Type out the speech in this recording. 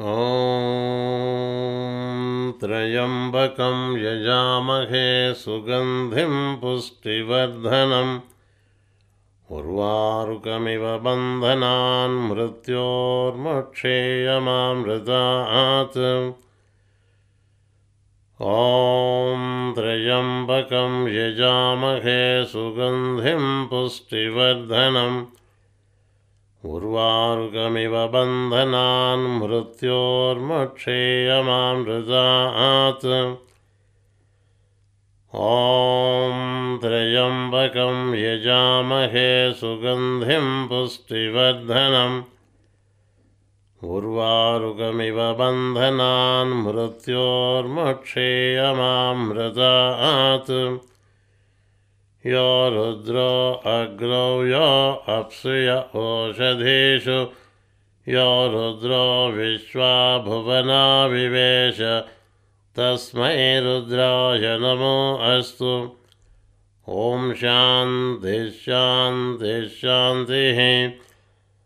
ॐ त्र्यम्बकं यजामहे सुगन्धिं पुष्टिवर्धनम्। उर्वारुकमिव बन्धनान् मृत्योर्मक्षेयमामृतात्। ॐ त्र्यम्बकं यजामहे सुगन्धिं पुष्टिवर्धनम् उर्वारुकमिव बन्धनान् मृत्योर्मक्षेयमामृतात् ॐ त्र्यम्बकं यजामहे सुगन्धिं पुष्टिवर्धनम्। उर्वारुकमिव बन्धनान् मृत्योर्मक्षेयमामृतात् यो रुद्रो अग्रौ यो अप्सुय ओषधीषु यो रुद्रो विश्वा भुवना विवेश। तस्मै रुद्राय नमो अस्तु। ॐ शान्तिः शान्तिः शान्तिः